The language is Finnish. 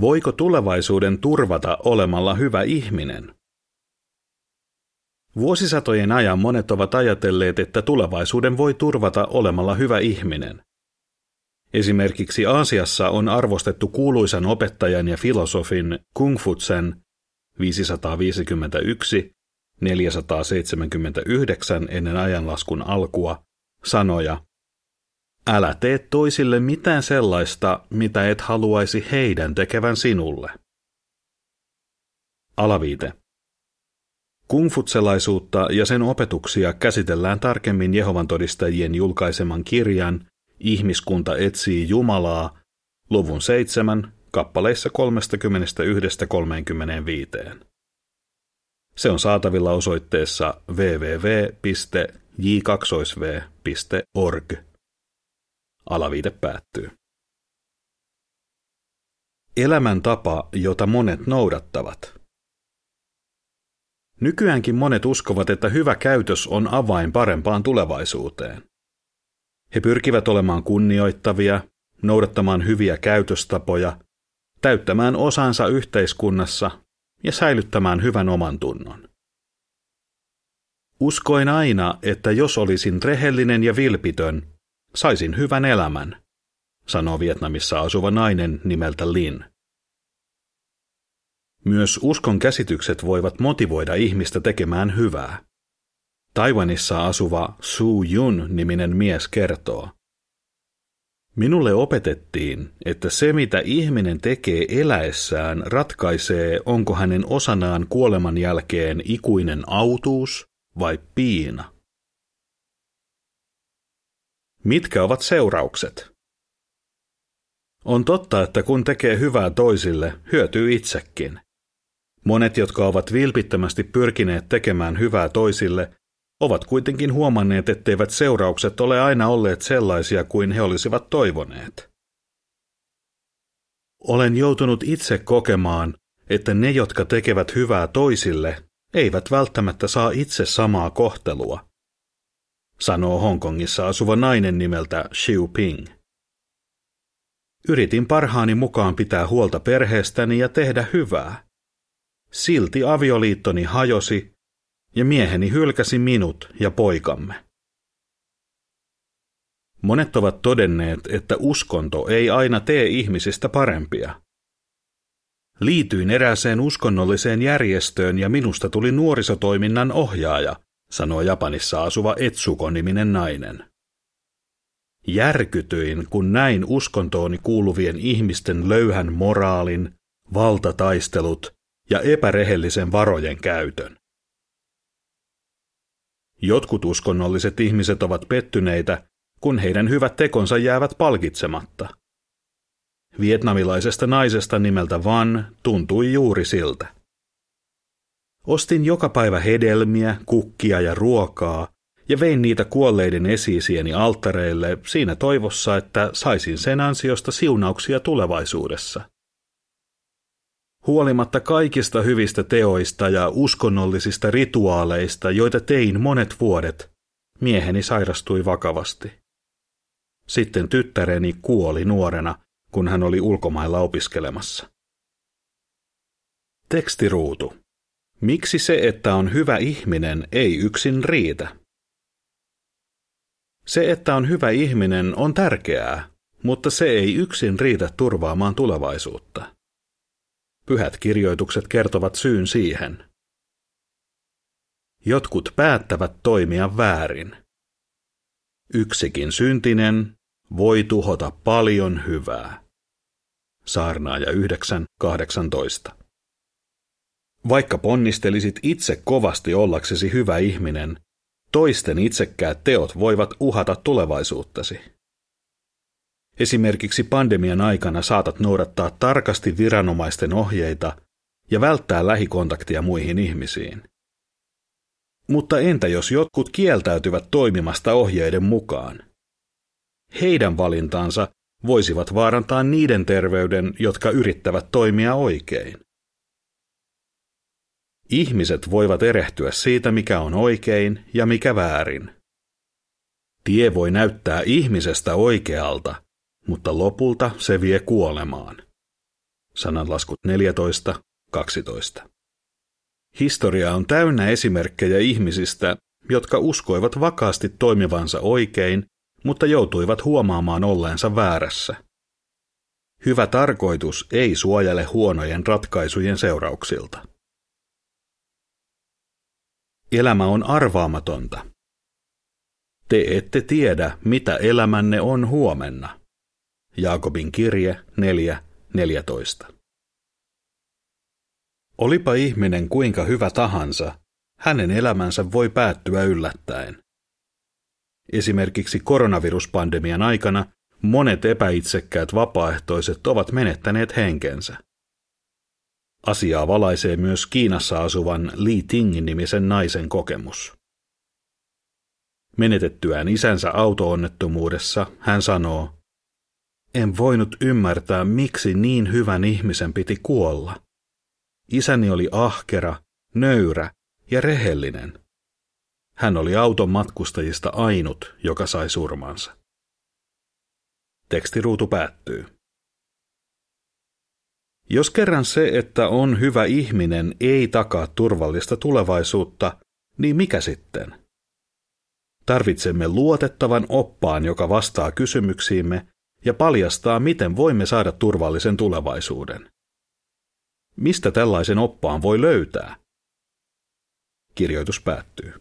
Voiko tulevaisuuden turvata olemalla hyvä ihminen? Vuosisatojen ajan monet ovat ajatelleet, että tulevaisuuden voi turvata olemalla hyvä ihminen. Esimerkiksi Aasiassa on arvostettu kuuluisan opettajan ja filosofin Kung Futsen 551 479 ennen ajanlaskun alkua sanoja Älä tee toisille mitään sellaista, mitä et haluaisi heidän tekevän sinulle. Alaviite. Kungfutselaisuutta ja sen opetuksia käsitellään tarkemmin Jehovan todistajien julkaiseman kirjan Ihmiskunta etsii Jumalaa, luvun 7, kappaleissa 31-35. Se on saatavilla osoitteessa www.j2v.org. Alaviite päättyy. Elämäntapa, jota monet noudattavat. Nykyäänkin monet uskovat, että hyvä käytös on avain parempaan tulevaisuuteen. He pyrkivät olemaan kunnioittavia, noudattamaan hyviä käytöstapoja, täyttämään osansa yhteiskunnassa ja säilyttämään hyvän oman tunnon. Uskoin aina, että jos olisin rehellinen ja vilpitön, saisin hyvän elämän, sanoo Vietnamissa asuva nainen nimeltä Lin. Myös uskon käsitykset voivat motivoida ihmistä tekemään hyvää. Taiwanissa asuva Su Yun-niminen mies kertoo. Minulle opetettiin, että se mitä ihminen tekee eläessään ratkaisee, onko hänen osanaan kuoleman jälkeen ikuinen autuus vai piina. Mitkä ovat seuraukset? On totta, että kun tekee hyvää toisille, hyötyy itsekin. Monet, jotka ovat vilpittömästi pyrkineet tekemään hyvää toisille, ovat kuitenkin huomanneet, etteivät seuraukset ole aina olleet sellaisia kuin he olisivat toivoneet. Olen joutunut itse kokemaan, että ne, jotka tekevät hyvää toisille, eivät välttämättä saa itse samaa kohtelua, sanoo Hongkongissa asuva nainen nimeltä Xiu Ping. Yritin parhaani mukaan pitää huolta perheestäni ja tehdä hyvää. Silti avioliittoni hajosi ja mieheni hylkäsi minut ja poikamme. Monet ovat todenneet, että uskonto ei aina tee ihmisistä parempia. Liityin erääseen uskonnolliseen järjestöön ja minusta tuli nuorisotoiminnan ohjaaja, sanoo Japanissa asuva Etsuko-niminen nainen. Järkytyin, kun näin uskontooni kuuluvien ihmisten löyhän moraalin, valtataistelut ja epärehellisen varojen käytön. Jotkut uskonnolliset ihmiset ovat pettyneitä, kun heidän hyvät tekonsa jäävät palkitsematta. Vietnamilaisesta naisesta nimeltä Van tuntui juuri siltä. Ostin joka päivä hedelmiä, kukkia ja ruokaa ja vein niitä kuolleiden esiisieni alttareille siinä toivossa, että saisin sen ansiosta siunauksia tulevaisuudessa. Huolimatta kaikista hyvistä teoista ja uskonnollisista rituaaleista, joita tein monet vuodet, mieheni sairastui vakavasti. Sitten tyttäreni kuoli nuorena, kun hän oli ulkomailla opiskelemassa. Tekstiruutu. Miksi se, että on hyvä ihminen, ei yksin riitä? Se, että on hyvä ihminen, on tärkeää, mutta se ei yksin riitä turvaamaan tulevaisuutta. Pyhät kirjoitukset kertovat syyn siihen. Jotkut päättävät toimia väärin. Yksikin syntinen voi tuhota paljon hyvää. Saarnaaja 9.18. Vaikka ponnistelisit itse kovasti ollaksesi hyvä ihminen, toisten itsekkäät teot voivat uhata tulevaisuuttasi. Esimerkiksi pandemian aikana saatat noudattaa tarkasti viranomaisten ohjeita ja välttää lähikontaktia muihin ihmisiin. Mutta entä jos jotkut kieltäytyvät toimimasta ohjeiden mukaan? Heidän valintansa voisivat vaarantaa niiden terveyden, jotka yrittävät toimia oikein. Ihmiset voivat erehtyä siitä, mikä on oikein ja mikä väärin. Tie voi näyttää ihmisestä oikealta, mutta lopulta se vie kuolemaan. sananlaskut 14, 12. Historia on täynnä esimerkkejä ihmisistä, jotka uskoivat vakaasti toimivansa oikein, mutta joutuivat huomaamaan olleensa väärässä. Hyvä tarkoitus ei suojele huonojen ratkaisujen seurauksilta. Elämä on arvaamatonta. Te ette tiedä, mitä elämänne on huomenna. Jaakobin kirje 4.14. Olipa ihminen kuinka hyvä tahansa, hänen elämänsä voi päättyä yllättäen. Esimerkiksi koronaviruspandemian aikana monet epäitsekkäät vapaaehtoiset ovat menettäneet henkensä. Asiaa valaisee myös Kiinassa asuvan Li Ting-nimisen naisen kokemus. Menetettyään isänsä autoonnettomuudessa hän sanoo, en voinut ymmärtää, miksi niin hyvän ihmisen piti kuolla. Isäni oli ahkera, nöyrä ja rehellinen. Hän oli auton matkustajista ainut, joka sai surmansa. Tekstiruutu päättyy. Jos kerran se, että on hyvä ihminen, ei takaa turvallista tulevaisuutta, niin mikä sitten? Tarvitsemme luotettavan oppaan, joka vastaa kysymyksiimme ja paljastaa, miten voimme saada turvallisen tulevaisuuden. Mistä tällaisen oppaan voi löytää? Kirjoitus päättyy.